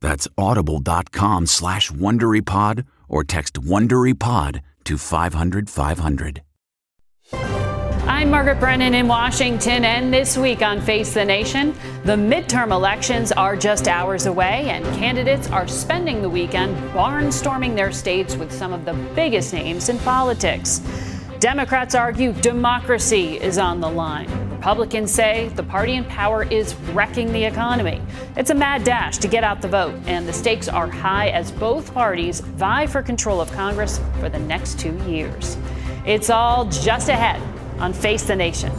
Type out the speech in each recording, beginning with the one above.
That's audible.com slash WonderyPod or text WonderyPod to 500 500. I'm Margaret Brennan in Washington, and this week on Face the Nation, the midterm elections are just hours away, and candidates are spending the weekend barnstorming their states with some of the biggest names in politics. Democrats argue democracy is on the line. Republicans say the party in power is wrecking the economy. It's a mad dash to get out the vote, and the stakes are high as both parties vie for control of Congress for the next two years. It's all just ahead on Face the Nation.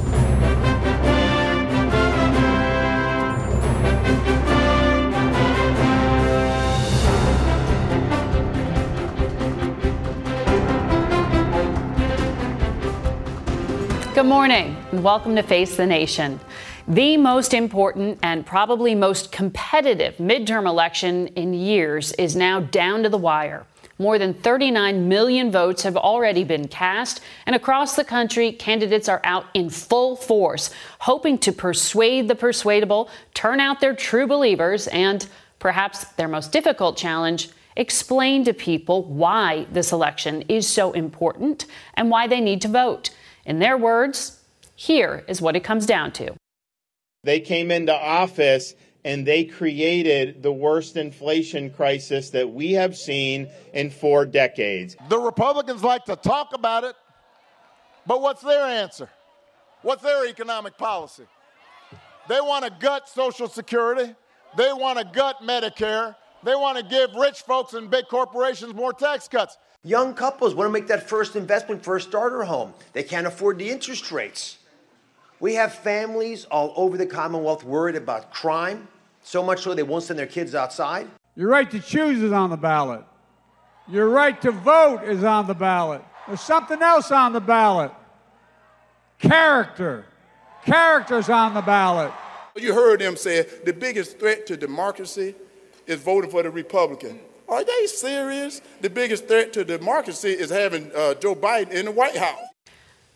Good morning, and welcome to Face the Nation. The most important and probably most competitive midterm election in years is now down to the wire. More than 39 million votes have already been cast, and across the country, candidates are out in full force, hoping to persuade the persuadable, turn out their true believers, and perhaps their most difficult challenge, explain to people why this election is so important and why they need to vote. In their words, here is what it comes down to. They came into office and they created the worst inflation crisis that we have seen in four decades. The Republicans like to talk about it, but what's their answer? What's their economic policy? They want to gut Social Security, they want to gut Medicare, they want to give rich folks and big corporations more tax cuts. Young couples want to make that first investment for a starter home. They can't afford the interest rates. We have families all over the Commonwealth worried about crime, so much so they won't send their kids outside. Your right to choose is on the ballot. Your right to vote is on the ballot. There's something else on the ballot. Character. Character's on the ballot. You heard them say the biggest threat to democracy is voting for the Republican. Are they serious? The biggest threat to democracy is having uh, Joe Biden in the White House.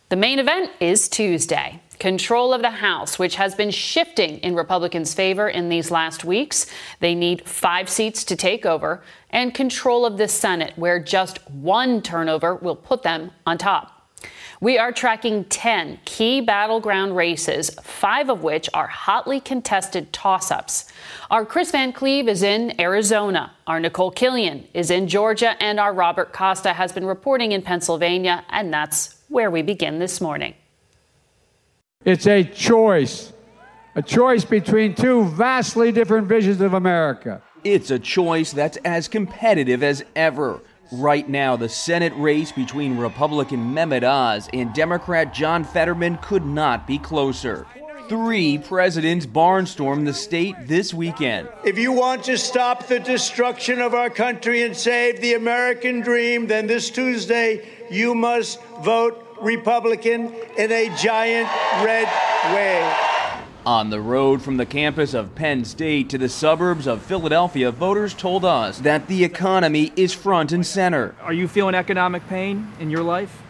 The main event is Tuesday. Control of the House, which has been shifting in Republicans' favor in these last weeks. They need five seats to take over, and control of the Senate, where just one turnover will put them on top. We are tracking 10 key battleground races, five of which are hotly contested toss ups. Our Kris Van Cleave is in Arizona, our Nicole Killion is in Georgia, and our Robert Costa has been reporting in Pennsylvania, and that's where we begin this morning. It's a choice, a choice between two vastly different visions of America. It's a choice that's as competitive as ever. Right now, the Senate race between Republican Mehmet Oz and Democrat John Fetterman could not be closer. Three presidents barnstormed the state this weekend. If you want to stop the destruction of our country and save the American dream, then this Tuesday you must vote Republican in a giant red wave. On the road from the campus of Penn State to the suburbs of Philadelphia, voters told us that the economy is front and center. Are you feeling economic pain in your life?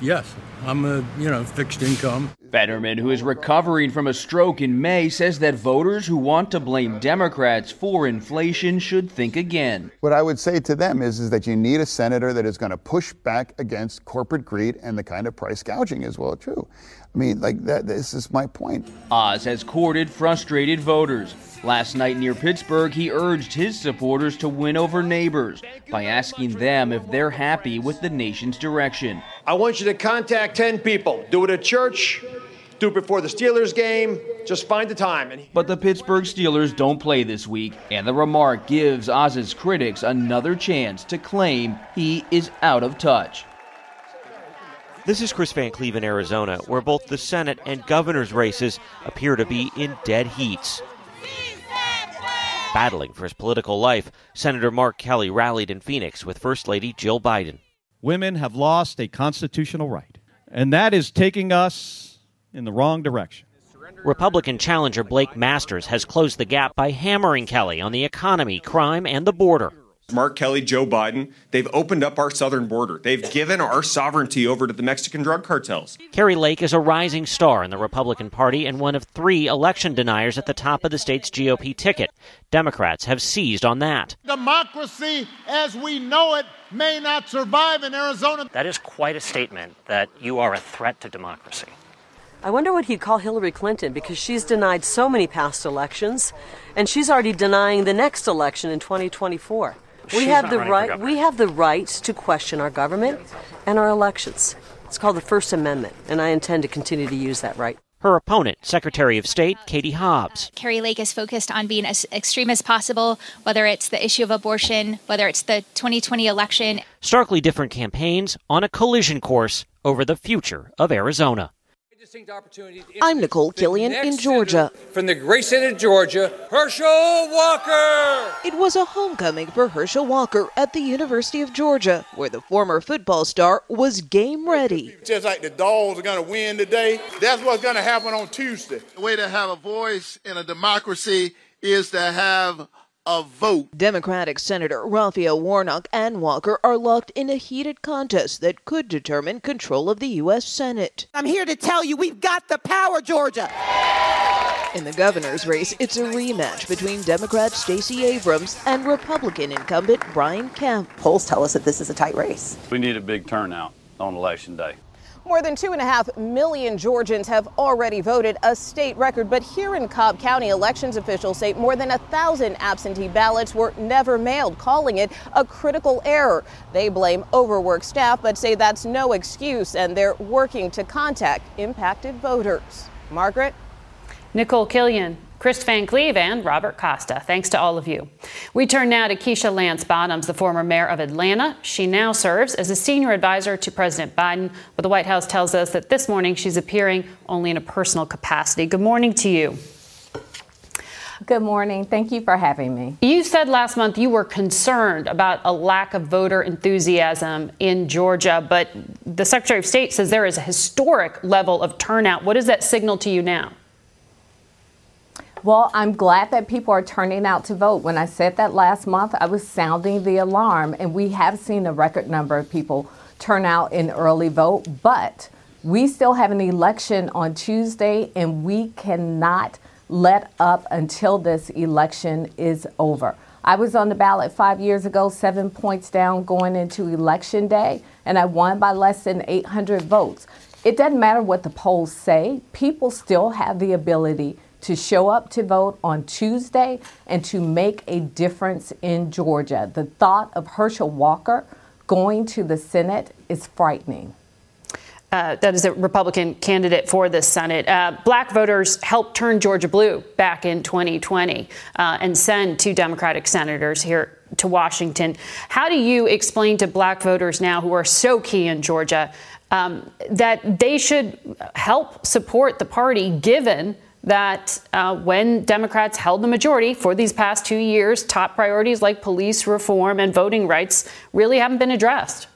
Yes, I'm a, you know, fixed income. Fetterman, who is recovering from a stroke in May, says that voters who want to blame Democrats for inflation should think again. What I would say to them is, is that you need a senator that is going to push back against corporate greed and the kind of price gouging as well, too. I mean, like that. This is my point. Oz has courted frustrated voters. Last night near Pittsburgh, he urged his supporters to win over neighbors by asking them if they're happy with the nation's direction. I want you to contact 10 people. Do it at church, do it before the Steelers game. Just find the time. But the Pittsburgh Steelers don't play this week, and the remark gives Oz's critics another chance to claim he is out of touch. This is Kris Van Cleave in Arizona, where both the Senate and governor's races appear to be in dead heats. Battling for his political life, Senator Mark Kelly rallied in Phoenix with First Lady Jill Biden. Women have lost a constitutional right, and that is taking us in the wrong direction. Republican challenger Blake Masters has closed the gap by hammering Kelly on the economy, crime, and the border. Mark Kelly, Joe Biden, they've opened up our southern border. They've given our sovereignty over to the Mexican drug cartels. Kari Lake is a rising star in the Republican Party and one of three election deniers at the top of the state's GOP ticket. Democrats have seized on that. Democracy as we know it may not survive in Arizona. That is quite a statement that you are a threat to democracy. I wonder what he'd call Hillary Clinton because she's denied so many past elections, and she's already denying the next election in 2024. She's we have the right. We have the right to question our government and our elections. It's called the First Amendment, and I intend to continue to use that right. Her opponent, Secretary of State Katie Hobbs. Uh, Kari Lake is focused on being as extreme as possible, whether it's the issue of abortion, whether it's the 2020 election. Starkly different campaigns on a collision course over the future of Arizona. I'm Nicole Killion in Georgia. From the great state of Georgia, Herschel Walker! It was a homecoming for Herschel Walker at the University of Georgia, where the former football star was game ready. Just like the dogs are going to win today, that's what's going to happen on Tuesday. The way to have a voice in a democracy is to have a vote. Democratic Senator Raphael Warnock and Walker are locked in a heated contest that could determine control of the U.S. Senate. I'm here to tell you we've got the power, Georgia. In the governor's race, it's a rematch between Democrat Stacey Abrams and Republican incumbent Brian Kemp. Polls tell us that this is a tight race. We need a big turnout on election day. More than two and a half million Georgians have already voted, a state record. But here in Cobb County, elections officials say more than a thousand absentee ballots were never mailed, calling it a critical error. They blame overworked staff, but say that's no excuse, and they're working to contact impacted voters. Margaret? Nicole Killion, Kris Van Cleave, and Robert Costa. Thanks to all of you. We turn now to Keisha Lance Bottoms, the former mayor of Atlanta. She now serves as a senior advisor to President Biden, but the White House tells us that this morning she's appearing only in a personal capacity. Good morning to you. Good morning. Thank you for having me. You said last month you were concerned about a lack of voter enthusiasm in Georgia, but the Secretary of State says there is a historic level of turnout. What does that signal to you now? Well, I'm glad that people are turning out to vote. When I said that last month, I was sounding the alarm, and we have seen a record number of people turn out in early vote, but we still have an election on Tuesday, and we cannot let up until this election is over. I was on the ballot five years ago, seven points down going into election day, and I won by less than 800 votes. It doesn't matter what the polls say, people still have the ability to show up to vote on Tuesday and to make a difference in Georgia. The thought of Herschel Walker going to the Senate is frightening. Uh, that is a Republican candidate for the Senate. Uh, black voters helped turn Georgia blue back in 2020 uh, and send two Democratic senators here to Washington. How do you explain to black voters now who are so key in Georgia um, that they should help support the party given that uh, when Democrats held the majority for these past two years, top priorities like police reform and voting rights really haven't been addressed.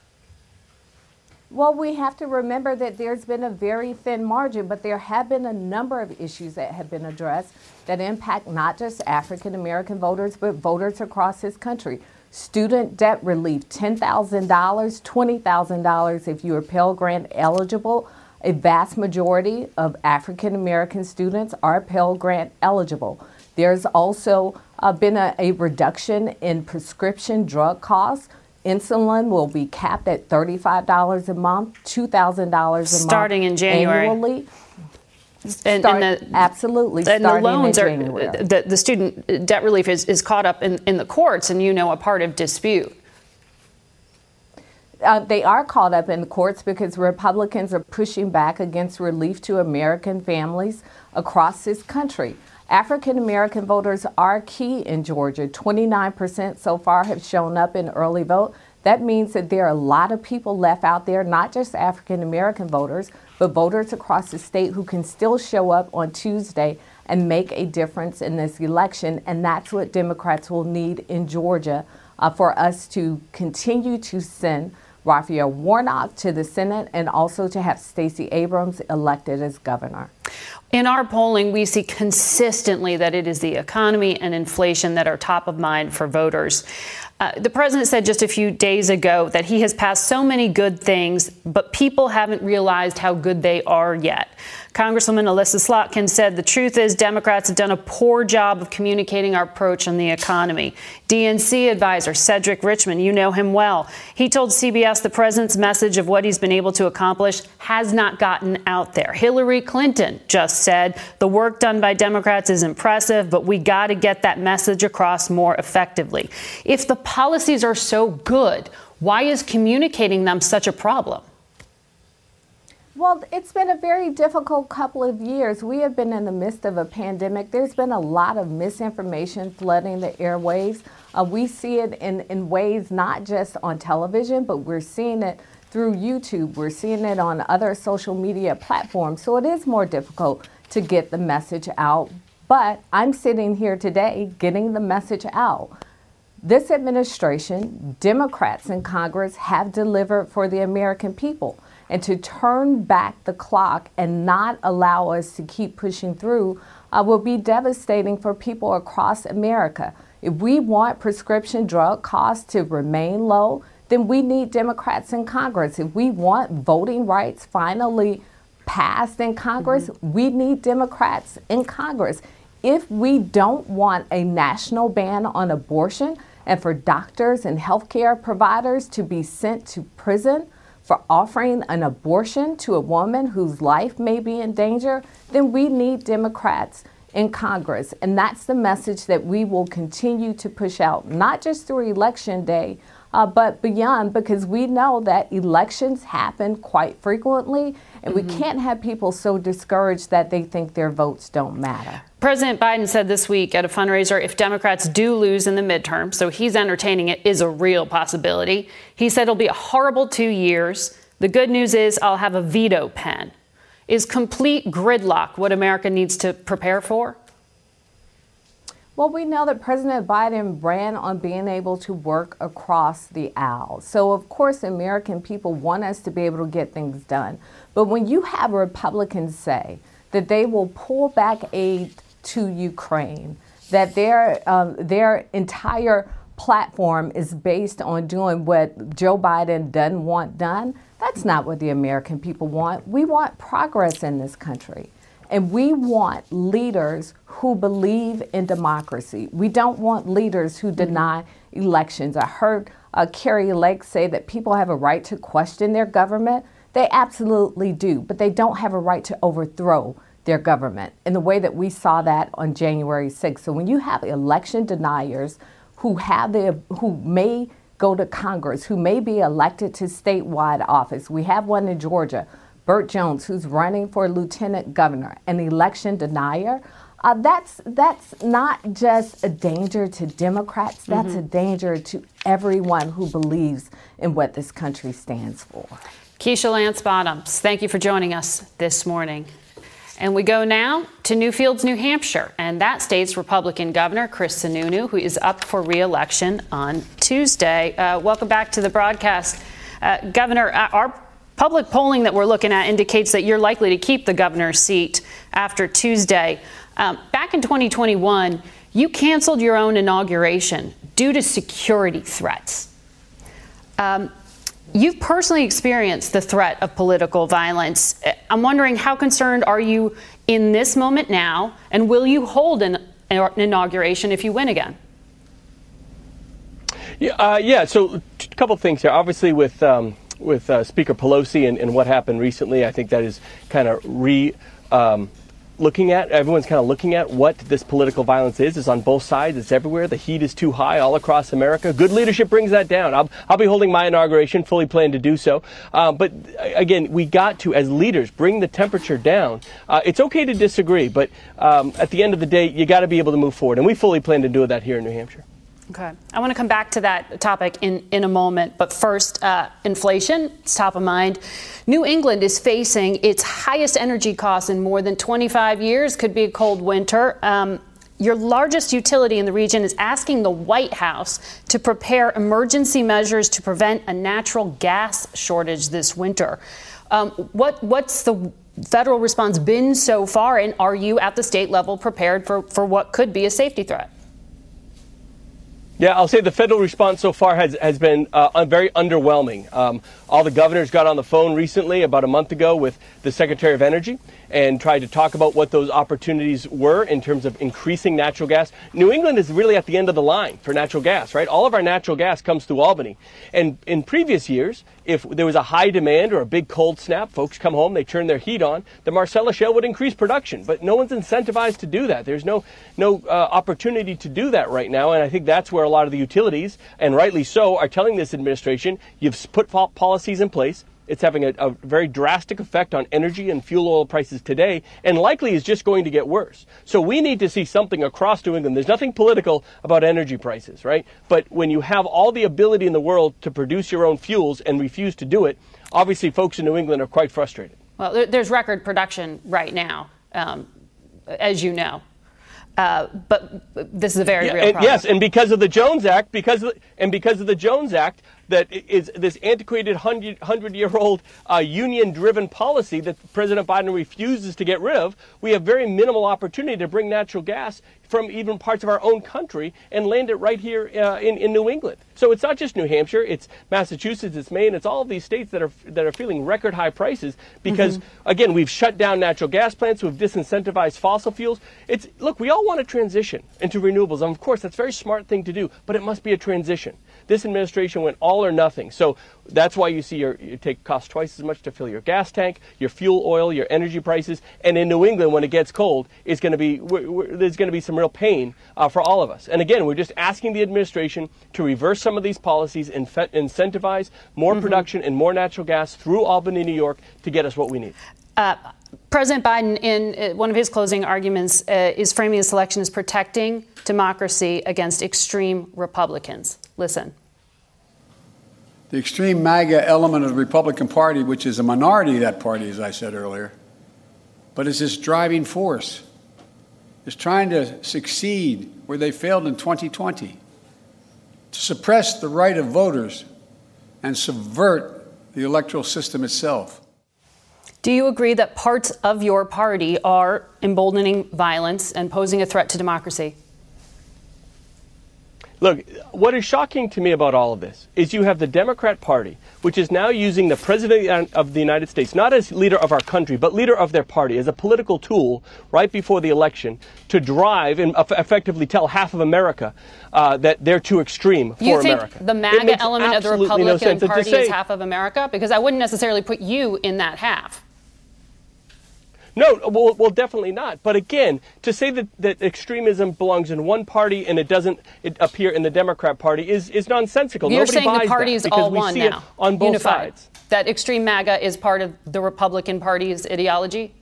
Well, we have to remember that there's been a very thin margin, but there have been a number of issues that have been addressed that impact not just African American voters, but voters across this country. Student debt relief, $10,000, $20,000 if you are Pell Grant eligible. A vast majority of African American students are Pell Grant eligible. There's also uh, been a, a reduction in prescription drug costs. Insulin will be capped at $35 a month, $2,000 a month. Starting in January. Annually. And, Start- and the, absolutely. And the loans are the, the student debt relief is, is caught up in, in the courts, and you know a part of dispute. Uh, they are caught up in the courts because Republicans are pushing back against relief to American families across this country. African American voters are key in Georgia. 29% so far have shown up in early vote. That means that there are a lot of people left out there, not just African American voters, but voters across the state who can still show up on Tuesday and make a difference in this election. And that's what Democrats will need in Georgia uh, for us to continue to send Raphael Warnock to the Senate and also to have Stacey Abrams elected as governor. In our polling, we see consistently that it is the economy and inflation that are top of mind for voters. Uh, the president said just a few days ago that he has passed so many good things, but people haven't realized how good they are yet. Congresswoman Elissa Slotkin said the truth is Democrats have done a poor job of communicating our approach on the economy. DNC advisor Cedric Richmond, you know him well. He told CBS the president's message of what he's been able to accomplish has not gotten out there. Hillary Clinton just said the work done by Democrats is impressive, but we got to get that message across more effectively. If the policies are so good, why is communicating them such a problem? Well, it's been a very difficult couple of years. We have been in the midst of a pandemic. There's been a lot of misinformation flooding the airwaves. Uh, we see it in, in ways not just on television, but we're seeing it through YouTube. We're seeing it on other social media platforms. So it is more difficult to get the message out. But I'm sitting here today getting the message out. This administration, Democrats in Congress, have delivered for the American people. And to turn back the clock and not allow us to keep pushing through uh, will be devastating for people across America. If we want prescription drug costs to remain low, then we need Democrats in Congress. If we want voting rights finally passed in Congress, we need Democrats in Congress. If we don't want a national ban on abortion and for doctors and healthcare providers to be sent to prison for offering an abortion to a woman whose life may be in danger, then we need Democrats in Congress. And that's the message that we will continue to push out, not just through Election Day, uh, but beyond, because we know that elections happen quite frequently, and we can't have people so discouraged that they think their votes don't matter. President Biden said this week at a fundraiser if Democrats do lose in the midterm, so he's entertaining it, is a real possibility. He said it'll be a horrible two years. The good news is I'll have a veto pen. Is complete gridlock what America needs to prepare for? Well, we know that President Biden ran on being able to work across the aisle. So, of course, American people want us to be able to get things done. But when you have Republicans say that they will pull back aid to Ukraine, that their, um, their entire platform is based on doing what Joe Biden doesn't want done, that's not what the American people want. We want progress in this country. And we want leaders who believe in democracy. We don't want leaders who deny elections. I heard uh, Kari Lake say that people have a right to question their government. They absolutely do, but they don't have a right to overthrow their government in the way that we saw that on January 6th. So when you have election deniers who have the who may go to Congress, who may be elected to statewide office, we have one in Georgia Burt Jones, who's running for lieutenant governor, an election denier, uh, that's that's not just a danger to Democrats. That's Mhm. a danger to everyone who believes in what this country stands for. Keisha Lance Bottoms, thank you for joining us this morning. And we go now to Newfields, New Hampshire, and that state's Republican Governor Chris Sununu, who is up for re-election on Tuesday. Uh, welcome back to the broadcast, uh, Governor. uh, Our Public polling that we're looking at indicates that you're likely to keep the governor's seat after Tuesday. Um, back in 2021, you canceled your own inauguration due to security threats. Um, you've personally experienced the threat of political violence. I'm wondering how concerned are you in this moment now, and will you hold an, an inauguration if you win again? Yeah, uh, yeah. So, a couple things here. Obviously, with um, with uh, Speaker Pelosi and, and, what happened recently, I think that is kind of re. Um, looking at everyone's kind of looking at what this political violence is. Is on both sides. It's everywhere. The heat is too high all across america. Good leadership brings that down. I'll, I'll be holding my inauguration fully planned to do so. Um, but again we got to as leaders bring the temperature down. Uh, it's okay to disagree but um, at the end of the day you got to be able to move forward. And we fully plan to do that here in new hampshire Okay. I want to come back to that topic in, in a moment. But first, uh, inflation, it's top of mind. New England is facing its highest energy costs in more than 25 years. Could be a cold winter. Um, your largest utility in the region is asking the White House to prepare emergency measures to prevent a natural gas shortage this winter. Um, what, what's the federal response been so far, and are you at the state level prepared for, for what could be a safety threat? Yeah, I'll say the federal response so far has, has been uh, very underwhelming. Um, all the governors got on the phone recently, about a month ago, with the Secretary of Energy and tried to talk about what those opportunities were in terms of increasing natural gas. New England is really at the end of the line for natural gas, right? All of our natural gas comes through Albany. And in previous years, if there was a high demand or a big cold snap, folks come home, they turn their heat on, the Marcellus Shale would increase production. But no one's incentivized to do that. There's no no uh, opportunity to do that right now, and I think that's where a lot of the utilities, and rightly so, are telling this administration, you've put policies in place it's having a, a, very drastic effect on energy and fuel oil prices today, and likely is just going to get worse. So we need to see something across New England. There's nothing political about energy prices, right? But when you have all the ability in the world to produce your own fuels and refuse to do it, obviously folks in New England are quite frustrated. Well, there's record production right now, um, as you know. Uh, but this is a very yeah, real problem. Yes, and because of the Jones Act, because of, and because of the Jones Act, that is this antiquated hundred year old uh, union driven policy that President Biden refuses to get rid of, we have very minimal opportunity to bring natural gas from even parts of our own country and land it right here uh, in, in New England. So it's not just New Hampshire, it's Massachusetts, it's Maine, it's all of these states that are, that are feeling record high prices because, mm-hmm. again, we've shut down natural gas plants, we've disincentivized fossil fuels. It's, look, we all want to transition into renewables. And of course, that's a very smart thing to do, but it must be a transition. This administration went all or nothing. So that's why you see your, you take cost twice as much to fill your gas tank, your fuel oil, your energy prices. And in New England, when it gets cold, it's going to be we're, we're, there's going to be some real pain uh, for all of us. And again, we're just asking the administration to reverse some of these policies and incentivize more mm-hmm. production and more natural gas through Albany, New York, to get us what we need. Uh, President Biden, in uh, one of his closing arguments, uh, is framing this election as protecting democracy against extreme Republicans. Listen. The extreme MAGA element of the Republican Party, which is a minority of that party, as I said earlier, but is this driving force, is trying to succeed where they failed in 2020, to suppress the right of voters and subvert the electoral system itself. Do you agree that parts of your party are emboldening violence and posing a threat to democracy? Look, what is shocking to me about all of this is you have the Democrat Party, which is now using the President of the United States, not as leader of our country, but leader of their party, as a political tool right before the election to drive and effectively tell half of America uh, that they're too extreme for you think America. The MAGA element of the Republican no Party say, is half of America? Because I wouldn't necessarily put you in that half. No, well, well, definitely not. But again, to say that, that extremism belongs in one party and it doesn't it appear in the Democrat Party is, is nonsensical. You're Nobody saying the party is all one now, on both unified. sides. That extreme MAGA is part of the Republican Party's ideology.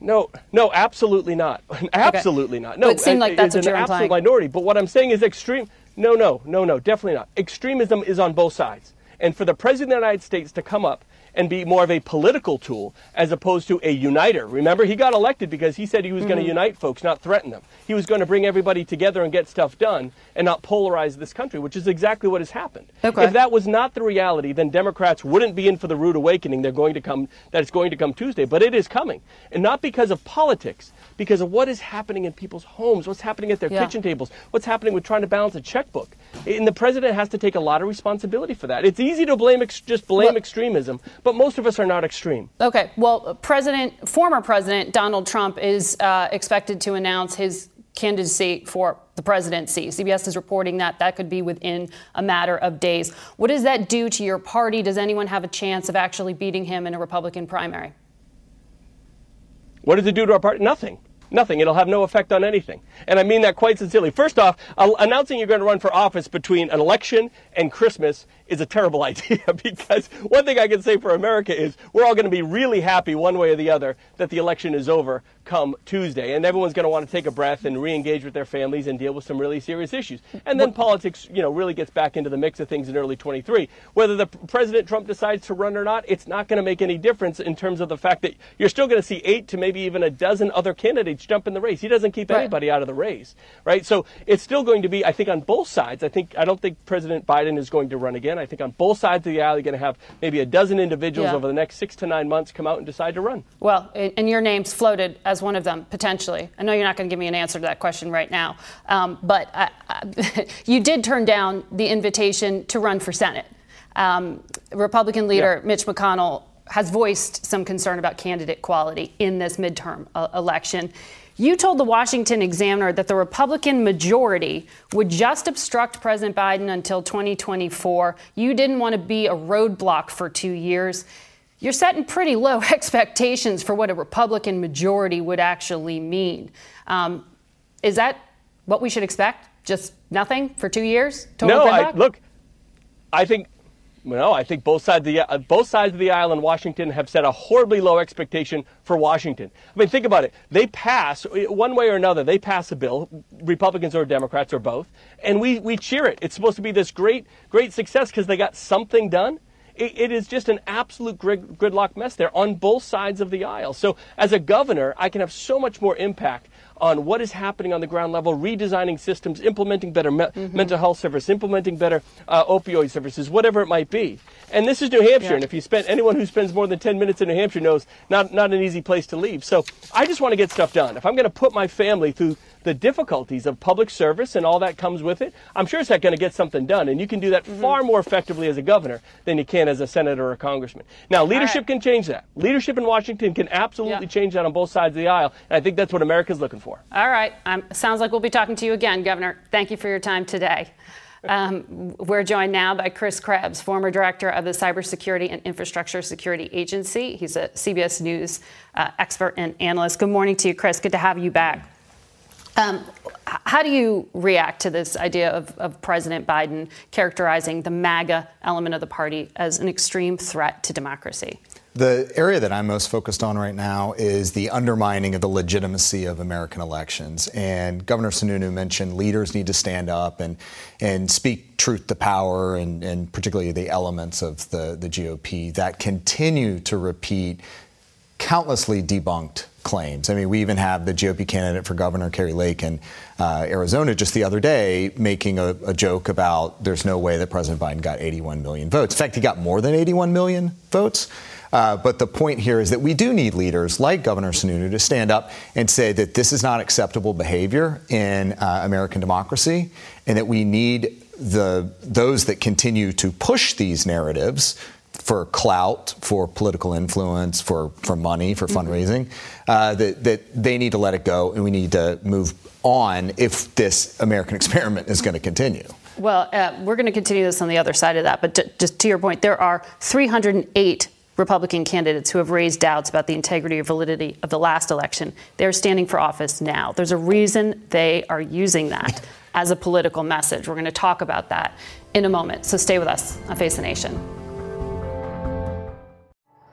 No, no, absolutely not. absolutely okay. not. No, but it seemed like that's what an you're absolute implying. minority. But what I'm saying is extreme. No, no, no, no, definitely not. Extremism is on both sides. And for the President of the United States to come up and be more of a political tool as opposed to a uniter. Remember, he got elected because he said he was mm-hmm. going to unite folks, not threaten them. He was going to bring everybody together and get stuff done and not polarize this country, which is exactly what has happened. Okay. If that was not the reality, then Democrats wouldn't be in for the rude awakening they're going to come that it's going to come Tuesday, but it is coming. And not because of politics, because of what is happening in people's homes, what's happening at their yeah. kitchen tables, what's happening with trying to balance a checkbook. And the president has to take a lot of responsibility for that. It's easy to blame ex- just blame extremism, but most of us are not extreme. Okay. Well, President, former President Donald Trump is uh, expected to announce his candidacy for the presidency. CBS is reporting that that could be within a matter of days. What does that do to your party? Does anyone have a chance of actually beating him in a Republican primary? What does it do to our party? Nothing. Nothing. It'll have no effect on anything. And I mean that quite sincerely. First off, announcing you're going to run for office between an election and Christmas is a terrible idea because one thing I can say for America is we're all going to be really happy one way or the other that the election is over come Tuesday. And everyone's going to want to take a breath and re-engage with their families and deal with some really serious issues. And then politics, you know, really gets back into the mix of things in early 23. Whether the President Trump decides to run or not, it's not going to make any difference in terms of the fact that you're still going to see eight to maybe even a dozen other candidates jump in the race. He doesn't keep right. anybody out of the race, right? So it's still going to be, I think, on both sides. I think I don't think President Biden is going to run again. I think on both sides of the aisle, you're going to have maybe a dozen individuals yeah. over the next six to nine months come out and decide to run. Well, and your name's floated as one of them potentially. I know you're not going to give me an answer to that question right now, um, but I, I, you did turn down the invitation to run for Senate. Um, Republican leader yeah. Mitch McConnell has voiced some concern about candidate quality in this midterm uh, election. You told the Washington Examiner that the Republican majority would just obstruct President Biden until 2024. You didn't want to be a roadblock for two years. You're setting pretty low expectations for what a Republican majority would actually mean. Um, is that what we should expect? Just nothing for two years? Total no, I, look, I think no, I think both sides, of the, uh, both sides of the aisle in Washington have set a horribly low expectation for Washington. I mean, think about it. They pass, uh, one way or another, they pass a bill, Republicans or Democrats or both, and we, we cheer it. It's supposed to be this great, great success because they got something done. It, it is just an absolute grid, gridlock mess there on both sides of the aisle. So, as a governor, I can have so much more impact on what is happening on the ground level, redesigning systems, implementing better me- mm-hmm. mental health services, implementing better uh, opioid services, whatever it might be. And this is New Hampshire, yeah. and if you spend anyone who spends more than 10 minutes in New Hampshire knows not not an easy place to leave. So I just want to get stuff done. If I'm going to put my family through the difficulties of public service and all that comes with it, I'm sure it's not going to get something done. And you can do that mm-hmm. far more effectively as a governor than you can as a senator or a congressman. Now, leadership right. can change that. Leadership in Washington can absolutely yeah. change that on both sides of the aisle. And I think that's what America's looking for. All right. Um, sounds like we'll be talking to you again, Governor. Thank you for your time today. Um, we're joined now by Chris Krebs, former director of the Cybersecurity and Infrastructure Security Agency. He's a CBS News uh, expert and analyst. Good morning to you, Chris. Good to have you back. Um, how do you react to this idea of, of, President Biden characterizing the MAGA element of the party as an extreme threat to democracy? The area that I'm most focused on right now is the undermining of the legitimacy of American elections. And Governor Sununu mentioned leaders need to stand up and, and speak truth to power, and, and particularly the elements of the, the GOP that continue to repeat countlessly debunked claims. I mean, we even have the GOP candidate for governor, Kari Lake, in uh, Arizona just the other day making a, a, joke about there's no way that President Biden got 81 million votes. In fact, he got more than 81 million votes. Uh, but the point here is that we do need leaders like Governor Sununu to stand up and say that this is not acceptable behavior in uh, American democracy, and that we need the those that continue to push these narratives for clout, for political influence, for, for money, for mm-hmm. fundraising, uh, that, that they need to let it go and we need to move on if this American experiment is going to continue. Well, uh, we're going to continue this on the other side of that. But to, just to your point, there are 308 Republican candidates who have raised doubts about the integrity or validity of the last election. They're standing for office now. There's a reason they are using that as a political message. We're going to talk about that in a moment. So stay with us on Face the Nation.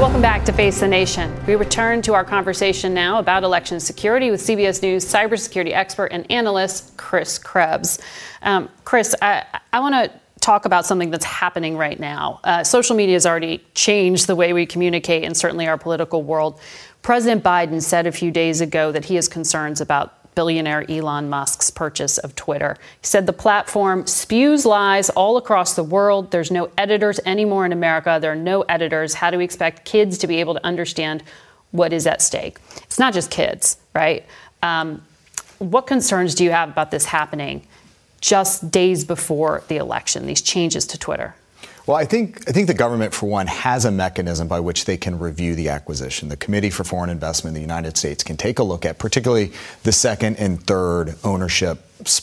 Welcome back to Face the Nation. We return to our conversation now about election security with CBS News cybersecurity expert and analyst Chris Krebs. Um, Chris, I, I want to talk about something that's happening right now. Uh, social media has already changed the way we communicate and certainly our political world. President Biden said a few days ago that he has concerns about billionaire Elon Musk's purchase of Twitter. He said the platform spews lies all across the world. There's no editors anymore in America. There are no editors. How do we expect kids to be able to understand what is at stake? It's not just kids, right? Um, what concerns do you have about this happening just days before the election, these changes to Twitter? Well, I think I think the government, for one, has a mechanism by which they can review the acquisition. The Committee for Foreign Investment in the United States can take a look at, particularly the second and third ownership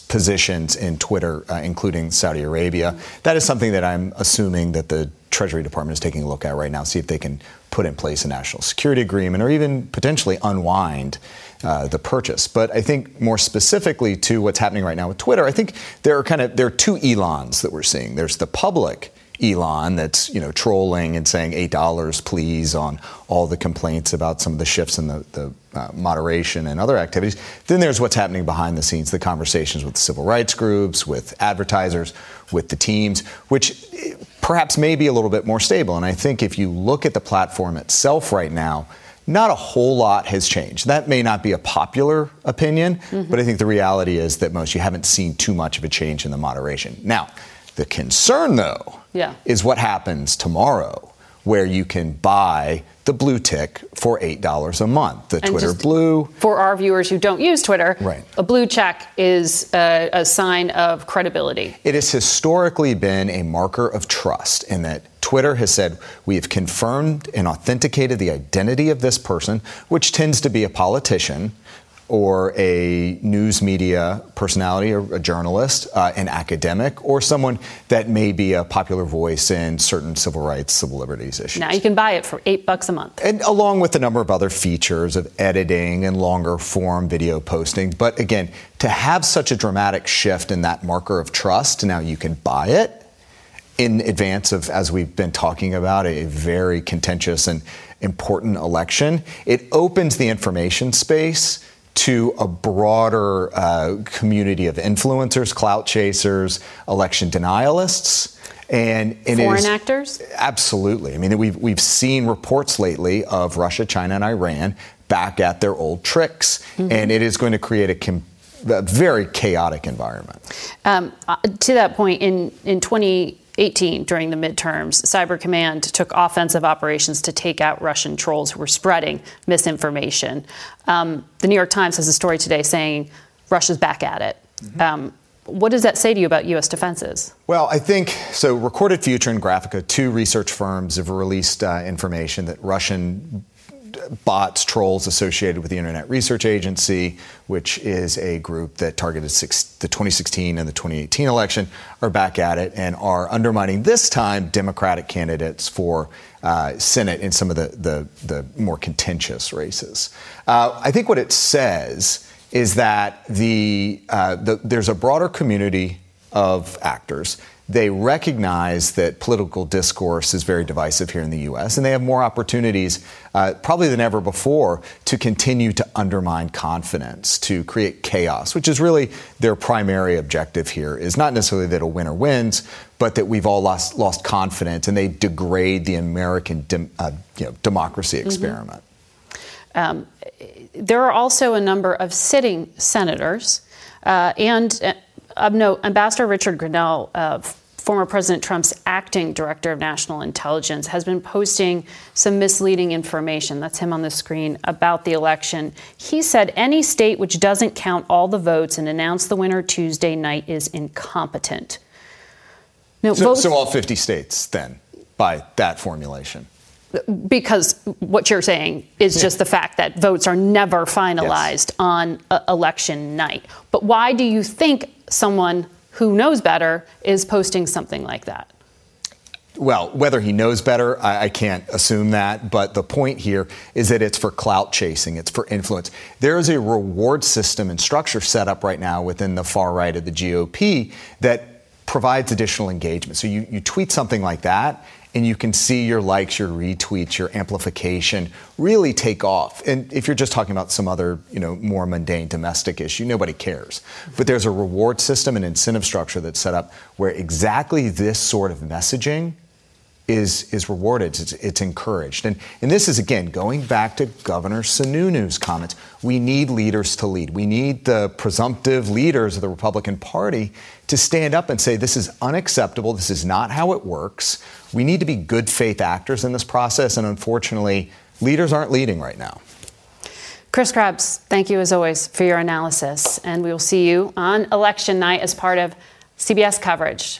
positions in Twitter, uh, including Saudi Arabia. That is something that I'm assuming that the Treasury Department is taking a look at right now, see if they can put in place a national security agreement or even potentially unwind uh, the purchase. But I think more specifically to what's happening right now with Twitter, I think there are kind of there are two Elons that we're seeing. There's the public Elon that's you know trolling and saying eight dollars please on all the complaints about some of the shifts in the, the uh, moderation and other activities. Then there's what's happening behind the scenes, the conversations with civil rights groups, with advertisers, with the teams, which eh, perhaps may be a little bit more stable. And I think if you look at the platform itself right now. Not a whole lot has changed. That may not be a popular opinion, mm-hmm. but I think the reality is that most you haven't seen too much of a change in the moderation. Now, the concern, though, yeah. is what happens tomorrow, where you can buy the blue tick for $8 a month. The and Twitter blue. For our viewers who don't use Twitter, right. a blue check is a, a sign of credibility. It has historically been a marker of trust in that Twitter has said, we have confirmed and authenticated the identity of this person, which tends to be a politician or a news media personality or a journalist, uh, an academic, or someone that may be a popular voice in certain civil rights, civil liberties issues. Now you can buy it for eight bucks a month. And along with a number of other features of editing and longer form video posting. But again, to have such a dramatic shift in that marker of trust, now you can buy it in advance of, as we've been talking about, a very contentious and important election. It opens the information space to a broader uh, community of influencers, clout chasers, election denialists. And, and foreign actors? Absolutely. I mean, we've, we've seen reports lately of Russia, China, and Iran back at their old tricks. Mm-hmm. And it is going to create a, com- a very chaotic environment. Um, uh, to that point, in, in 20- 18 during the midterms, Cyber Command took offensive operations to take out Russian trolls who were spreading misinformation. Um, the New York Times has a story today saying Russia's back at it. Mm-hmm. Um, what does that say to you about U.S. defenses? Well, I think so. Recorded Future and Graphika, two research firms, have released uh, information that Russian bots, trolls associated with the Internet Research Agency, which is a group that targeted six, the 2016 and the 2018 election, are back at it and are undermining this time Democratic candidates for uh, Senate in some of the, the, the more contentious races. Uh, I think what it says is that the, uh, the there's a broader community of actors they recognize that political discourse is very divisive here in the U.S., and they have more opportunities, uh, probably than ever before, to continue to undermine confidence, to create chaos, which is really their primary objective here. Is not necessarily that a winner wins, but that we've all lost lost confidence, and they degrade the American dem, uh, you know, democracy mm-hmm. experiment. Mm-hmm. Um, there are also a number of sitting senators uh, and of note, Ambassador Richard Grenell, uh, former President Trump's acting director of national intelligence, has been posting some misleading information. That's him on the screen about the election. He said any state which doesn't count all the votes and announce the winner Tuesday night is incompetent. No, so, votes- so all 50 states then, by that formulation because what you're saying is yeah. just the fact that votes are never finalized yes. on uh, election night. But why do you think someone who knows better is posting something like that? Well, whether he knows better, I, I, can't assume that. But the point here is that it's for clout chasing, it's for influence. There is a reward system and structure set up right now within the far right of the GOP that provides additional engagement. So you, you tweet something like that, and you can see your likes, your retweets, your amplification really take off. And if you're just talking about some other, you know, more mundane domestic issue, nobody cares. But there's a reward system and incentive structure that's set up where exactly this sort of messaging is is rewarded. It's, it's, encouraged. And and this is again going back to Governor Sununu's comments. We need leaders to lead. We need the presumptive leaders of the Republican Party to stand up and say this is unacceptable. This is not how it works. We need to be good faith actors in this process. And unfortunately, leaders aren't leading right now. Chris Krebs, thank you as always for your analysis. And we will see you on election night as part of CBS coverage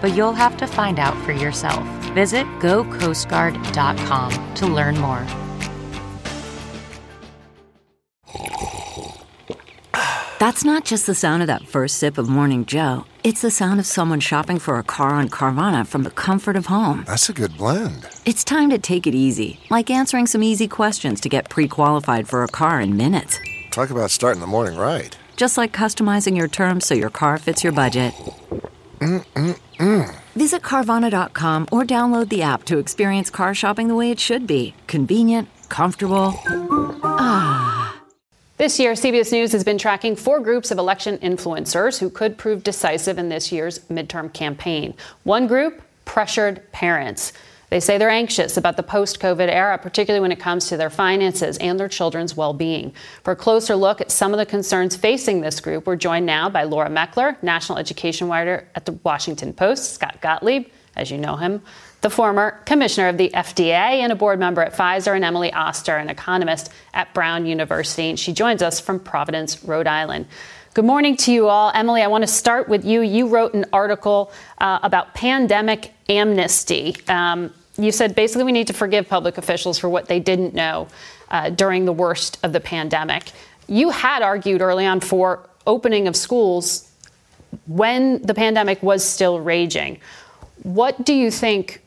but you'll have to find out for yourself. Visit gocoastguard.com to learn more. That's not just the sound of that first sip of Morning Joe. It's the sound of someone shopping for a car on Carvana from the comfort of home. That's a good blend. It's time to take it easy, like answering some easy questions to get pre qualified for a car in minutes. Talk about starting the morning right. Just like customizing your terms so your car fits your budget. Mm-mm-mm. Visit Carvana.com or download the app to experience car shopping the way it should be convenient, comfortable. Ah. This year, CBS News has been tracking four groups of election influencers who could prove decisive in this year's midterm campaign. One group, pressured parents. They say they're anxious about the post COVID era, particularly when it comes to their finances and their children's well being. For a closer look at some of the concerns facing this group, we're joined now by Laura Meckler, national education writer at the Washington Post, Scott Gottlieb, as you know him, the former commissioner of the FDA and a board member at Pfizer, and Emily Oster, an economist at Brown University. And she joins us from Providence, Rhode Island. Good morning to you all. Emily, I want to start with you. You wrote an article uh, about pandemic amnesty. Um, you said basically we need to forgive public officials for what they didn't know uh, during the worst of the pandemic. You had argued early on for opening of schools when the pandemic was still raging. What do you think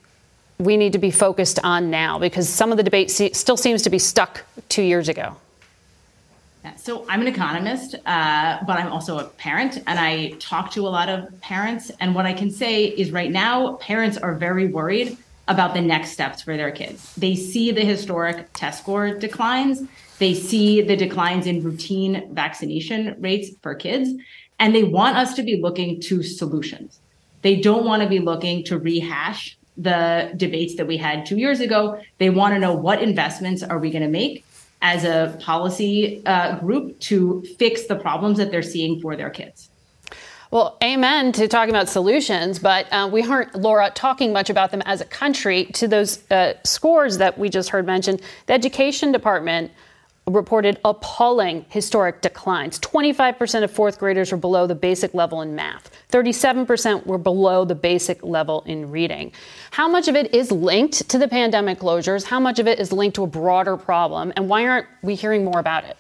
we need to be focused on now? Because some of the debate still seems to be stuck two years ago. So I'm an economist, uh, but I'm also a parent, and I talk to a lot of parents. And what I can say is, right now, parents are very worried about the next steps for their kids. They see the historic test score declines, they see the declines in routine vaccination rates for kids, and they want us to be looking to solutions. They don't want to be looking to rehash the debates that we had two years ago. They want to know what investments are we going to make as a policy uh, group to fix the problems that they're seeing for their kids. Well, amen to talking about solutions, but uh, we aren't, Laura, talking much about them as a country. To those uh, scores that we just heard mentioned, the Education Department reported appalling historic declines. 25% of fourth graders were below the basic level in math. 37% were below the basic level in reading. How much of it is linked to the pandemic closures? How much of it is linked to a broader problem? And why aren't we hearing more about it?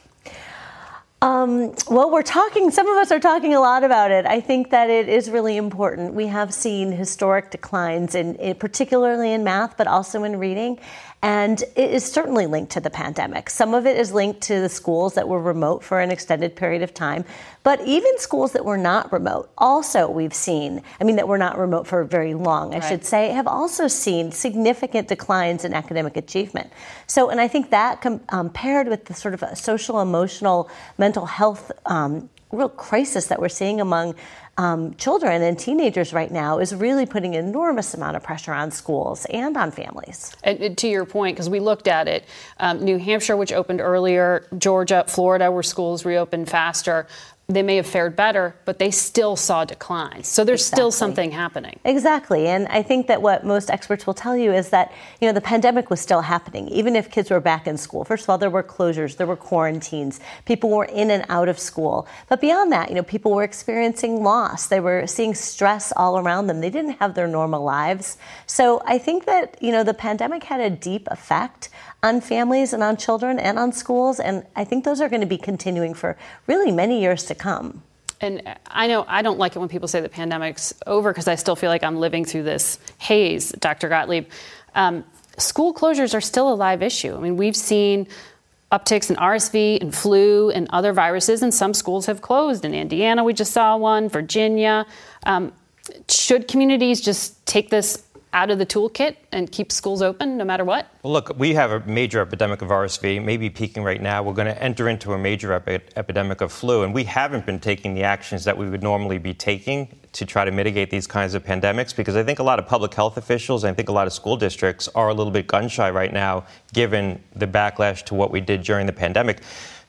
Um, well, we're talking, some of us are talking a lot about it. I think that it is really important. We have seen historic declines, in, in, particularly in math, but also in reading. And it is certainly linked to the pandemic. Some of it is linked to the schools that were remote for an extended period of time. But even schools that were not remote, also we've seen, I mean, that were not remote for very long, I Right. should say, have also seen significant declines in academic achievement. So, and I think that com- um, paired with the sort of social, emotional, mental health um, real crisis that we're seeing among um, children and teenagers right now is really putting enormous amount of pressure on schools and on families. And and to your point, because we looked at it, um, New Hampshire, which opened earlier, Georgia, Florida, where schools reopened faster, they may have fared better, but they still saw declines. So there's still something happening. Exactly. And I think that what most experts will tell you is that, you know, the pandemic was still happening, even if kids were back in school. First of all, there were closures, there were quarantines, people were in and out of school. But beyond that, you know, people were experiencing loss, they were seeing stress all around them, they didn't have their normal lives. So I think that, you know, the pandemic had a deep effect on families and on children and on schools. And I think those are going to be continuing for really many years to come. And I know I don't like it when people say the pandemic's over because I still feel like I'm living through this haze, Dr. Gottlieb. Um, school closures are still a live issue. I mean, we've seen upticks in RSV and flu and other viruses, and some schools have closed. In Indiana, we just saw one, Virginia. Um, should communities just take this out of the toolkit and keep schools open no matter what? Well, look, we have a major epidemic of RSV, maybe peaking right now. We're going to enter into a major epi- epidemic of flu, and we haven't been taking the actions that we would normally be taking to try to mitigate these kinds of pandemics because I think a lot of public health officials and I think a lot of school districts are a little bit gun shy right now given the backlash to what we did during the pandemic.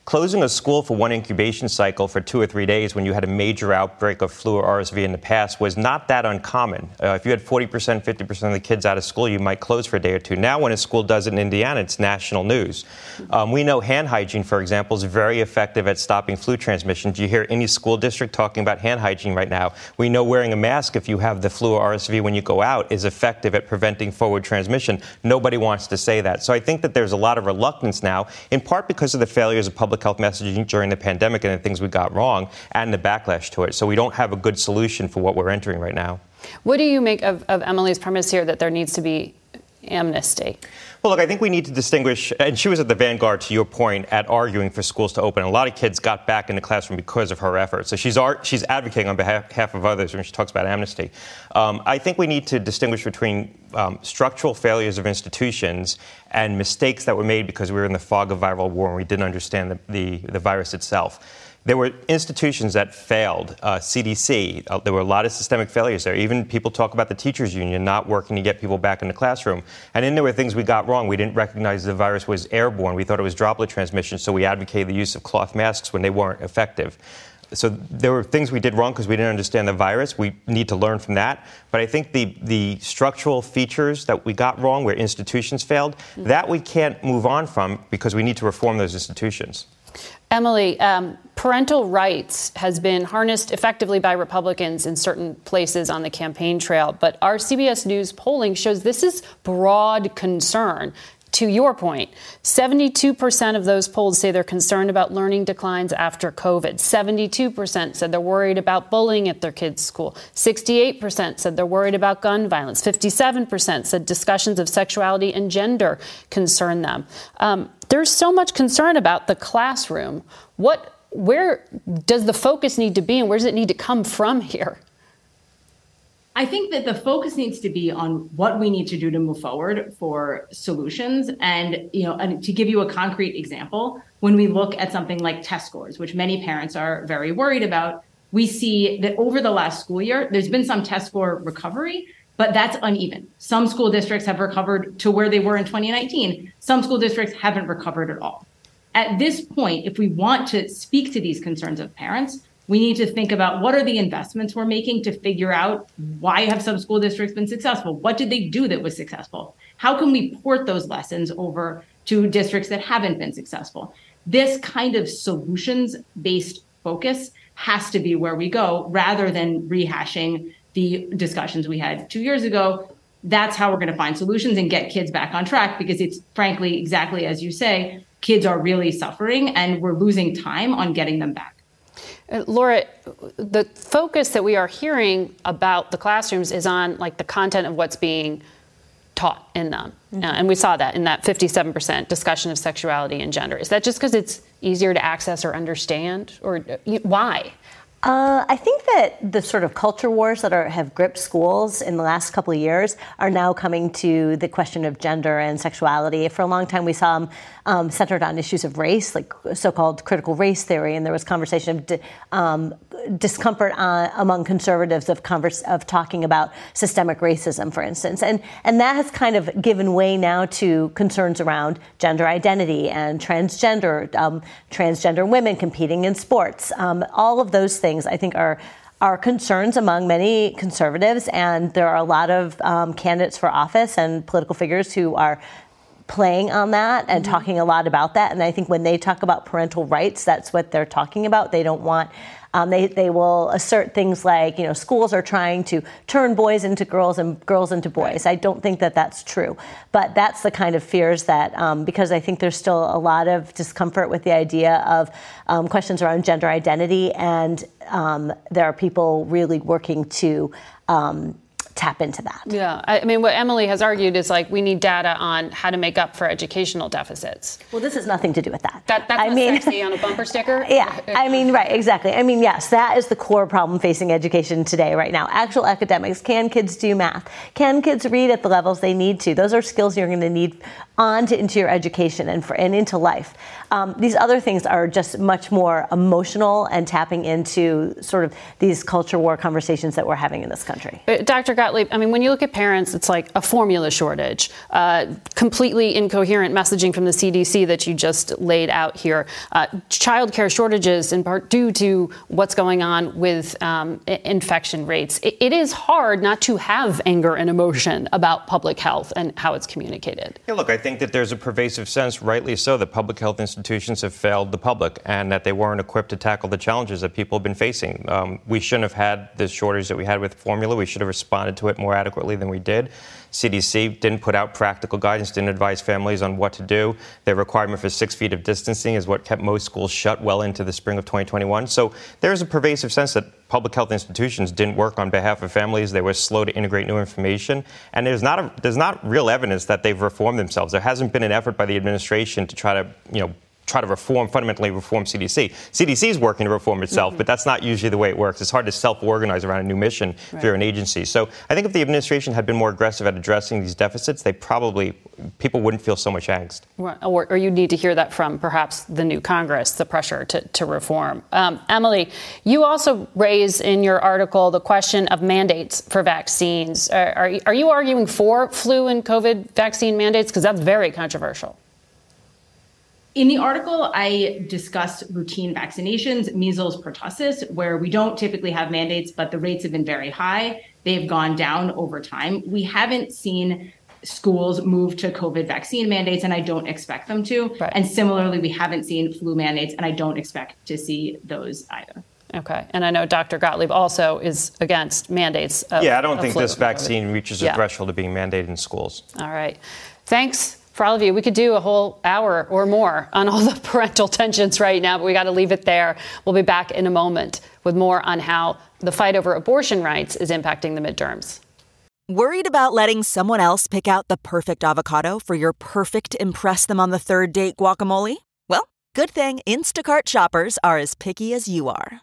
Closing a school for one incubation cycle for two or three days when you had a major outbreak of flu or RSV in the past was not that uncommon. Uh, if you had 40%, 50% of the kids out of school, you might close for a day or two. Now, when a school does it in Indiana, it's national news. Um, we know hand hygiene, for example, is very effective at stopping flu transmission. Do you hear any school district talking about hand hygiene right now? We know wearing a mask if you have the flu or RSV when you go out is effective at preventing forward transmission. Nobody wants to say that. So I think that there's a lot of reluctance now, in part because of the failures of public health messaging during the pandemic and the things we got wrong and the backlash to it. So we don't have a good solution for what we're entering right now. What do you make of, of Emily's premise here that there needs to be amnesty? Well, look, I think we need to distinguish, and she was at the vanguard, to your point, at arguing for schools to open. A lot of kids got back in the classroom because of her efforts. So she's, she's advocating on behalf, of others when she talks about amnesty. Um, I think we need to distinguish between um, structural failures of institutions and mistakes that were made because we were in the fog of viral war and we didn't understand the, the, the virus itself. There were institutions that failed. Uh, CDC, uh, there were a lot of systemic failures there. Even people talk about the teachers union not working to get people back in the classroom. And then there were things we got wrong. We didn't recognize the virus was airborne. We thought it was droplet transmission, so we advocated the use of cloth masks when they weren't effective. So there were things we did wrong because we didn't understand the virus. We need to learn from that. But I think the, the structural features that we got wrong, where institutions failed, that we can't move on from because we need to reform those institutions. Emily, um, parental rights has been harnessed effectively by Republicans in certain places on the campaign trail, but our CBS News polling shows this is broad concern. To your point, 72% of those polled say they're concerned about learning declines after COVID. 72% said they're worried about bullying at their kids' school. 68% said they're worried about gun violence. 57% said discussions of sexuality and gender concern them. Um, there's so much concern about the classroom. What, where does the focus need to be, and where does it need to come from here? I think that the focus needs to be on what we need to do to move forward for solutions. And, you know, and to give you a concrete example, when we look at something like test scores, which many parents are very worried about, we see that over the last school year, there's been some test score recovery, but that's uneven. Some school districts have recovered to where they were in 2019. Some school districts haven't recovered at all. At this point, if we want to speak to these concerns of parents, we need to think about what are the investments we're making to figure out why have some school districts been successful? What did they do that was successful? How can we port those lessons over to districts that haven't been successful? This kind of solutions based focus has to be where we go rather than rehashing the discussions we had two years ago. That's how we're going to find solutions and get kids back on track because it's frankly exactly as you say, kids are really suffering and we're losing time on getting them back. Uh, Laura, the focus that we are hearing about the classrooms is on like the content of what's being taught in them. Mm-hmm. Uh, and we saw that in that 57% discussion of sexuality and gender. Is that just because it's easier to access or understand? Or uh, why? Uh, I think that the sort of culture wars that are, have gripped schools in the last couple of years are now coming to the question of gender and sexuality. For a long time, we saw them um, centered on issues of race, like so-called critical race theory, and there was conversation of um, discomfort on, among conservatives of, converse, of talking about systemic racism, for instance, and and that has kind of given way now to concerns around gender identity and transgender um, transgender women competing in sports. Um, all of those things things I think are are concerns among many conservatives, and there are a lot of um, candidates for office and political figures who are playing on that and mm-hmm. talking a lot about that. And I think when they talk about parental rights, that's what they're talking about. They don't want um, they, they will assert things like, you know, schools are trying to turn boys into girls and girls into boys. I don't think that that's true. But that's the kind of fears that, um, because I think there's still a lot of discomfort with the idea of um, questions around gender identity, and um, there are people really working to um, tap into that. Yeah, I mean, what Emily has argued is like we need data on how to make up for educational deficits. Well, this has nothing to do with that. That that's I mean, sexy on a bumper sticker. Yeah, I mean, right, exactly. I mean, yes, that is the core problem facing education today, right now. Actual academics. Can kids do math? Can kids read at the levels they need to? Those are skills you're going to need on to into your education and for, and into life. Um, these other things are just much more emotional and tapping into sort of these culture war conversations that we're having in this country. Uh, Dr. I mean, when you look at parents, it's like a formula shortage, uh, completely incoherent messaging from the CDC that you just laid out here, uh, childcare shortages in part due to what's going on with um, infection rates. It, it is hard not to have anger and emotion about public health and how it's communicated. Yeah, look, I think that there's a pervasive sense, rightly so, that public health institutions have failed the public and that they weren't equipped to tackle the challenges that people have been facing. Um, we shouldn't have had the shortage that we had with formula. We should have responded to it more adequately than we did. CDC didn't put out practical guidance, didn't advise families on what to do. Their requirement for six feet of distancing is what kept most schools shut well into the spring of 2021. So there's a pervasive sense that public health institutions didn't work on behalf of families. They were slow to integrate new information. And there's not, a, there's not real evidence that they've reformed themselves. There hasn't been an effort by the administration to try to, you know, try to reform, fundamentally reform CDC. CDC is working to reform itself, mm-hmm. but that's not usually the way it works. It's hard to self-organize around a new mission right. if you're an agency. So I think if the administration had been more aggressive at addressing these deficits, they probably people wouldn't feel so much angst. Or, or you need to hear that from perhaps the new Congress, the pressure to, to reform. Um, Emily, you also raise in your article the question of mandates for vaccines. Are, are, are you arguing for flu and COVID vaccine mandates? Because that's very controversial. In the article, I discussed routine vaccinations, measles, pertussis, where we don't typically have mandates, but the rates have been very high. They've gone down over time. We haven't seen schools move to COVID vaccine mandates, and I don't expect them to. Right. And similarly, we haven't seen flu mandates, and I don't expect to see those either. Okay. And I know Dr. Gottlieb also is against mandates. Of, yeah, I don't think this vaccine reaches a yeah. threshold of being mandated in schools. All right. Thanks for all of you. We could do a whole hour or more on all the parental tensions right now, but we got to leave it there. We'll be back in a moment with more on how the fight over abortion rights is impacting the midterms. Worried about letting someone else pick out the perfect avocado for your perfect Impress Them on the Third Date guacamole? Well, good thing Instacart shoppers are as picky as you are.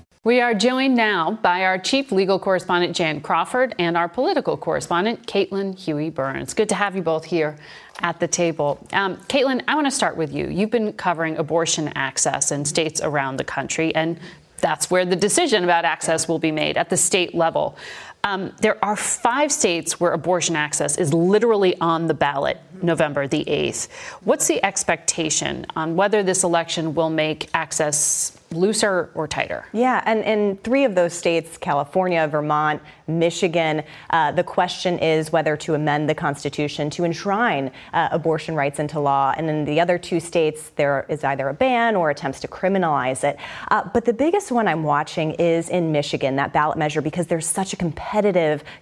We are joined now by our chief legal correspondent, Jan Crawford, and our political correspondent, Caitlin Huey Burns. Good to have you both here at the table. Um, Caitlin, I want to start with you. You've been covering abortion access in states around the country, and that's where the decision about access will be made at the state level. Um, there are five states where abortion access is literally on the ballot November the 8th. What's the expectation on whether this election will make access looser or tighter? Yeah, and in three of those states, California, Vermont, Michigan, uh, the question is whether to amend the Constitution to enshrine uh, abortion rights into law. And in the other two states, there is either a ban or attempts to criminalize it. Uh, but the biggest one I'm watching is in Michigan, that ballot measure, because there's such a competitive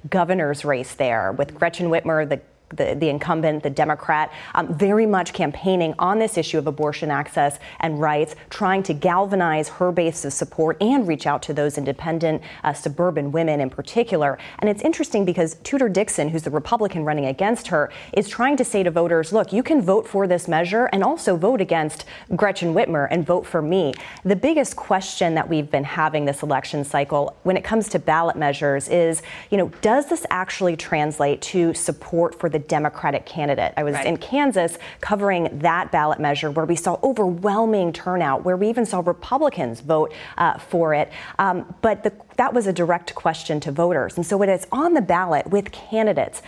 governor's race there with Gretchen Whitmer, the the, the incumbent, the Democrat, um, very much campaigning on this issue of abortion access and rights, trying to galvanize her base of support and reach out to those independent uh, suburban women in particular. And it's interesting because Tudor Dixon, who's the Republican running against her, is trying to say to voters, look, you can vote for this measure and also vote against Gretchen Whitmer and vote for me. The biggest question that we've been having this election cycle when it comes to ballot measures is, you know, does this actually translate to support for the the Democratic candidate. I was right. in Kansas covering that ballot measure where we saw overwhelming turnout, where we even saw Republicans vote uh, for it. Um, but the, that was a direct question to voters. And so when it's on the ballot with candidates,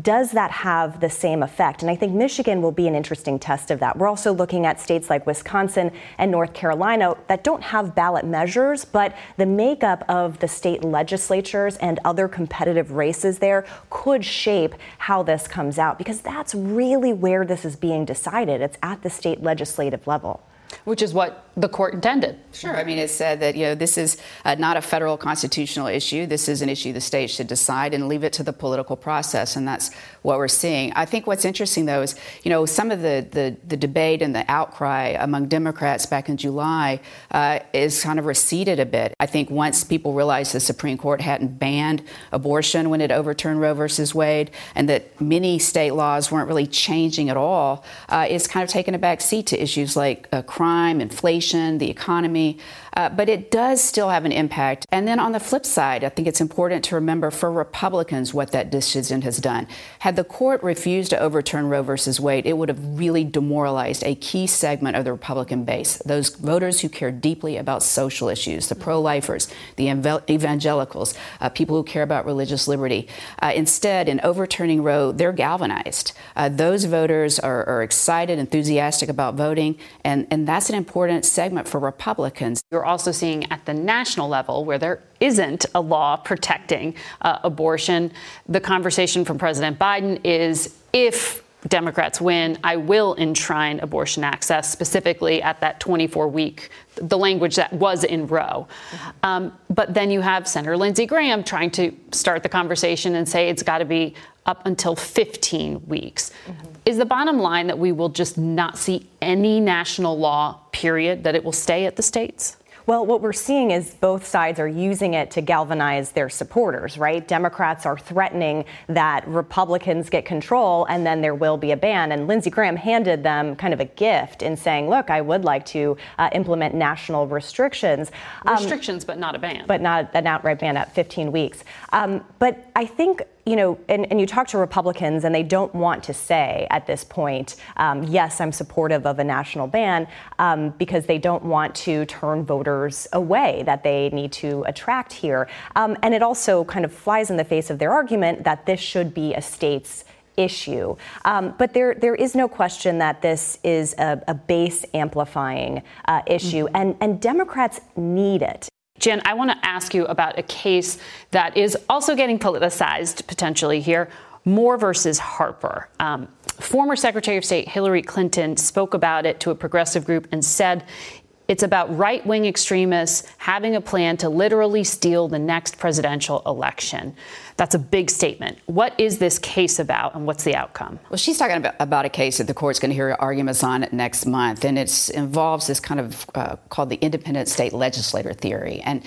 does that have the same effect? And I think Michigan will be an interesting test of that. We're also looking at states like Wisconsin and North Carolina that don't have ballot measures, but the makeup of the state legislatures and other competitive races there could shape how this comes out because that's really where this is being decided. It's at the state legislative level. Which is what the court intended. Sure. I mean, it said that, you know, this is uh, not a federal constitutional issue. This is an issue the state should decide and leave it to the political process. And that's what we're seeing. I think what's interesting, though, is, you know, some of the, the, the debate and the outcry among Democrats back in July uh, is kind of receded a bit. I think once people realized the Supreme Court hadn't banned abortion when it overturned Roe versus Wade and that many state laws weren't really changing at all, uh, it's kind of taken a back seat to issues like uh, crime, inflation the economy, uh, but it does still have an impact. And then on the flip side, I think it's important to remember for Republicans what that decision has done. Had the court refused to overturn Roe versus Wade, it would have really demoralized a key segment of the Republican base, those voters who care deeply about social issues, the pro lifers, the evangelicals, uh, people who care about religious liberty. Uh, instead, in overturning Roe, they're galvanized. Uh, those voters are, are, excited, enthusiastic about voting, and, and that's an important segment for Republicans. You're also seeing at the national level, where there isn't a law protecting uh, abortion, the conversation from President Biden is if Democrats win, I will enshrine abortion access, specifically at that 24 week, the language that was in Roe. Um, but then you have Senator Lindsey Graham trying to start the conversation and say it's got to be up until 15 weeks. Mm-hmm. Is the bottom line that we will just not see any national law, period, that it will stay at the states? Well, what we're seeing is both sides are using it to galvanize their supporters, right? Democrats are threatening that Republicans get control and then there will be a ban. And Lindsey Graham handed them kind of a gift in saying, look, I would like to uh, implement national restrictions. Um, restrictions, but not a ban. But not an outright ban at 15 weeks. Um, but I think you know, and, and, you talk to Republicans, and they don't want to say at this point, um, yes, I'm supportive of a national ban, um, because they don't want to turn voters away that they need to attract here. Um, and it also kind of flies in the face of their argument that this should be a state's issue. Um, but there, there is no question that this is a, a base amplifying uh, issue, mm-hmm. and, and Democrats need it. Jen, I want to ask you about a case that is also getting politicized potentially here Moore versus Harper. Um, former Secretary of State Hillary Clinton spoke about it to a progressive group and said it's about right wing extremists having a plan to literally steal the next presidential election. That's a big statement. What is this case about and what's the outcome? Well, she's talking about, about a case that the court's going to hear arguments on next month, and it involves this kind of uh, called the independent state legislator theory. And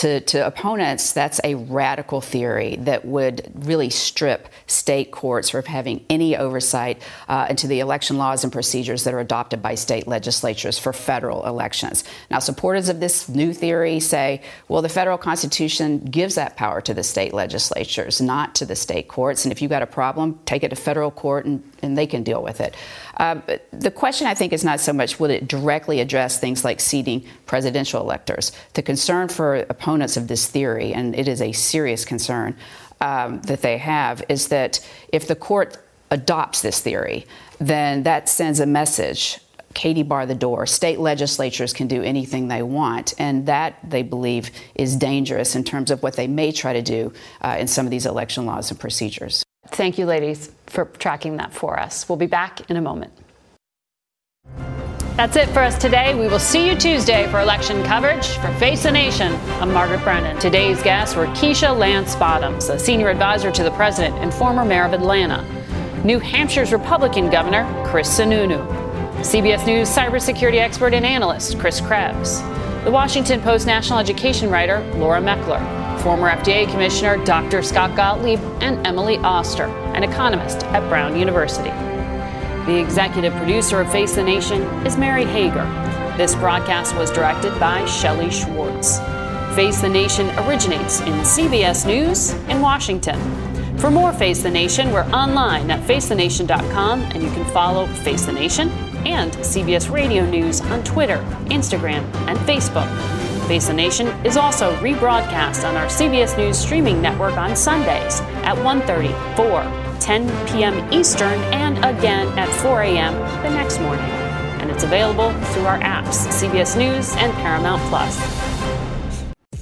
to, to opponents, that's a radical theory that would really strip state courts from having any oversight uh, into the election laws and procedures that are adopted by state legislatures for federal elections. Now, supporters of this new theory say, well, the federal constitution gives that power to the state legislatures, not to the state courts. And if you've got a problem, take it to federal court and, and they can deal with it. Uh, the question, I think, is not so much will it directly address things like seating presidential electors. The concern for opponents of this theory, and it is a serious concern um, that they have, is that if the court adopts this theory, then that sends a message Katie bar the door. State legislatures can do anything they want, and that they believe is dangerous in terms of what they may try to do uh, in some of these election laws and procedures. Thank you, ladies, for tracking that for us. We'll be back in a moment. That's it for us today. We will see you Tuesday for election coverage. For Face the Nation, I'm Margaret Brennan. Today's guests were Keisha Lance Bottoms, a senior advisor to the president and former mayor of Atlanta, New Hampshire's Republican governor, Chris Sununu, CBS News cybersecurity expert and analyst, Chris Krebs, the Washington Post national education writer, Laura Meckler, former FDA Commissioner Dr. Scott Gottlieb, and Emily Oster, an economist at Brown University. The executive producer of Face the Nation is Mary Hager. This broadcast was directed by Shelley Schwartz. Face the Nation originates in CBS News in Washington. For more Face the Nation, we're online at facethenation.com and you can follow Face the Nation and CBS Radio News on Twitter, Instagram, and Facebook. Face the Nation is also rebroadcast on our CBS News streaming network on Sundays at 1:30, 4, 10 p.m. Eastern, and again at 4 a.m. the next morning. And it's available through our apps, CBS News and Paramount Plus.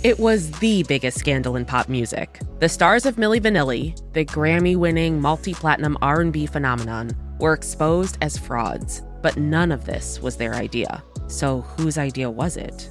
It was the biggest scandal in pop music. The stars of Milli Vanilli, the Grammy-winning multi-platinum R&B phenomenon, were exposed as frauds. But none of this was their idea. So whose idea was it?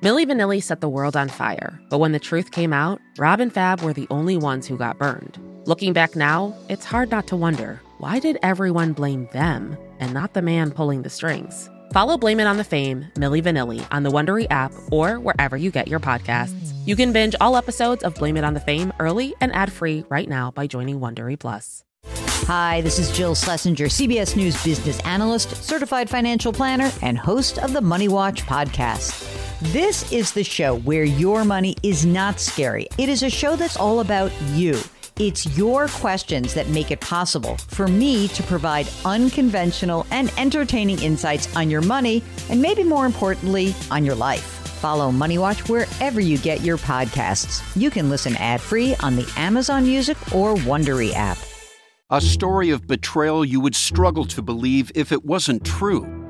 Milli Vanilli set the world on fire, but when the truth came out, Rob and Fab were the only ones who got burned. Looking back now, it's hard not to wonder why did everyone blame them and not the man pulling the strings? Follow Blame It on the Fame, Milli Vanilli, on the Wondery app or wherever you get your podcasts. You can binge all episodes of Blame It on the Fame early and ad-free right now by joining Wondery Plus. Hi, this is Jill Schlesinger, CBS News business analyst, certified financial planner, and host of the Money Watch podcast. This is the show where your money is not scary. It is a show that's all about you. It's your questions that make it possible for me to provide unconventional and entertaining insights on your money and maybe more importantly, on your life. Follow Money Watch wherever you get your podcasts. You can listen ad-free on the Amazon Music or Wondery app. A story of betrayal you would struggle to believe if it wasn't true.